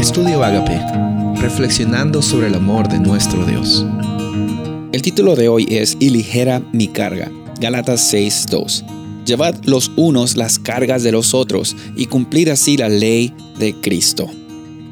Estudio Agape, reflexionando sobre el amor de nuestro Dios. El título de hoy es Y ligera mi carga, Galatas 6:2. Llevad los unos las cargas de los otros y cumplir así la ley de Cristo.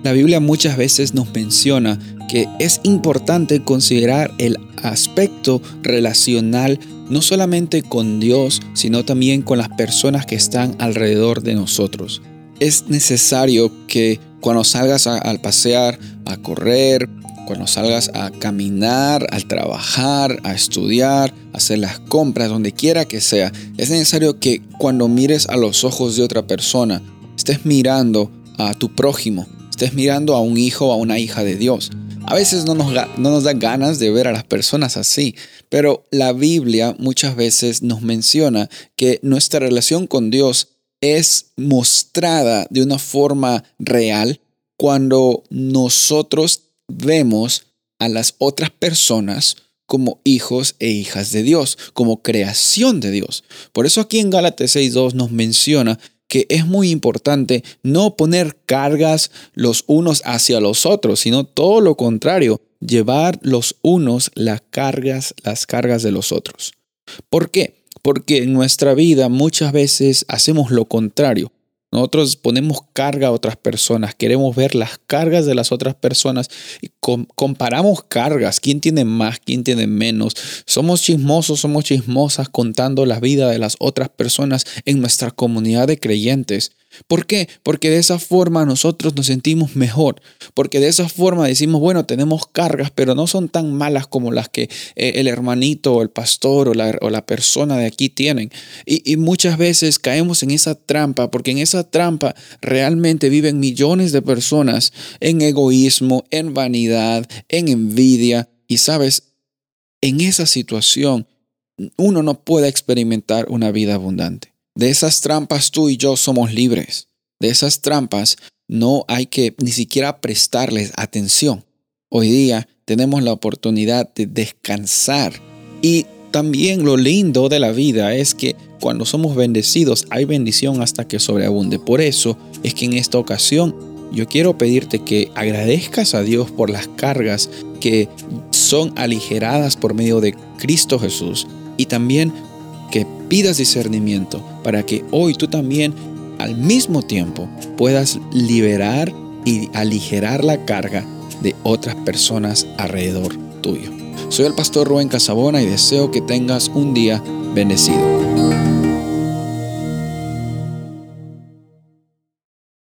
La Biblia muchas veces nos menciona que es importante considerar el aspecto relacional no solamente con Dios, sino también con las personas que están alrededor de nosotros. Es necesario que cuando salgas a, al pasear, a correr, cuando salgas a caminar, al trabajar, a estudiar, a hacer las compras, donde quiera que sea, es necesario que cuando mires a los ojos de otra persona, estés mirando a tu prójimo, estés mirando a un hijo o a una hija de Dios. A veces no nos, no nos da ganas de ver a las personas así, pero la Biblia muchas veces nos menciona que nuestra relación con Dios es mostrada de una forma real cuando nosotros vemos a las otras personas como hijos e hijas de Dios, como creación de Dios. Por eso aquí en Gálatas 6.2 nos menciona que es muy importante no poner cargas los unos hacia los otros, sino todo lo contrario, llevar los unos las cargas, las cargas de los otros. ¿Por qué? Porque en nuestra vida muchas veces hacemos lo contrario. Nosotros ponemos carga a otras personas, queremos ver las cargas de las otras personas y comparamos cargas, quién tiene más, quién tiene menos. Somos chismosos, somos chismosas contando la vida de las otras personas en nuestra comunidad de creyentes. ¿Por qué? Porque de esa forma nosotros nos sentimos mejor, porque de esa forma decimos, bueno, tenemos cargas, pero no son tan malas como las que eh, el hermanito o el pastor o la, persona de aquí tienen. Y, y muchas veces caemos en esa trampa, porque en esa trampa realmente viven millones de personas en egoísmo, en vanidad, en envidia. Y sabes, en esa situación uno no puede experimentar una vida abundante. De esas trampas tú y yo somos libres. De esas trampas no hay que ni siquiera prestarles atención. Hoy día tenemos la oportunidad de descansar. Y también lo lindo de la vida es que cuando somos bendecidos hay bendición hasta que sobreabunde. Por eso es que en esta ocasión yo quiero pedirte que agradezcas a Dios por las cargas que son aligeradas por medio de Cristo Jesús y también que pidas discernimiento para que hoy tú también al mismo tiempo puedas liberar y aligerar la carga de otras personas alrededor tuyo. Soy el pastor Rubén Casabona y deseo que tengas un día bendecido.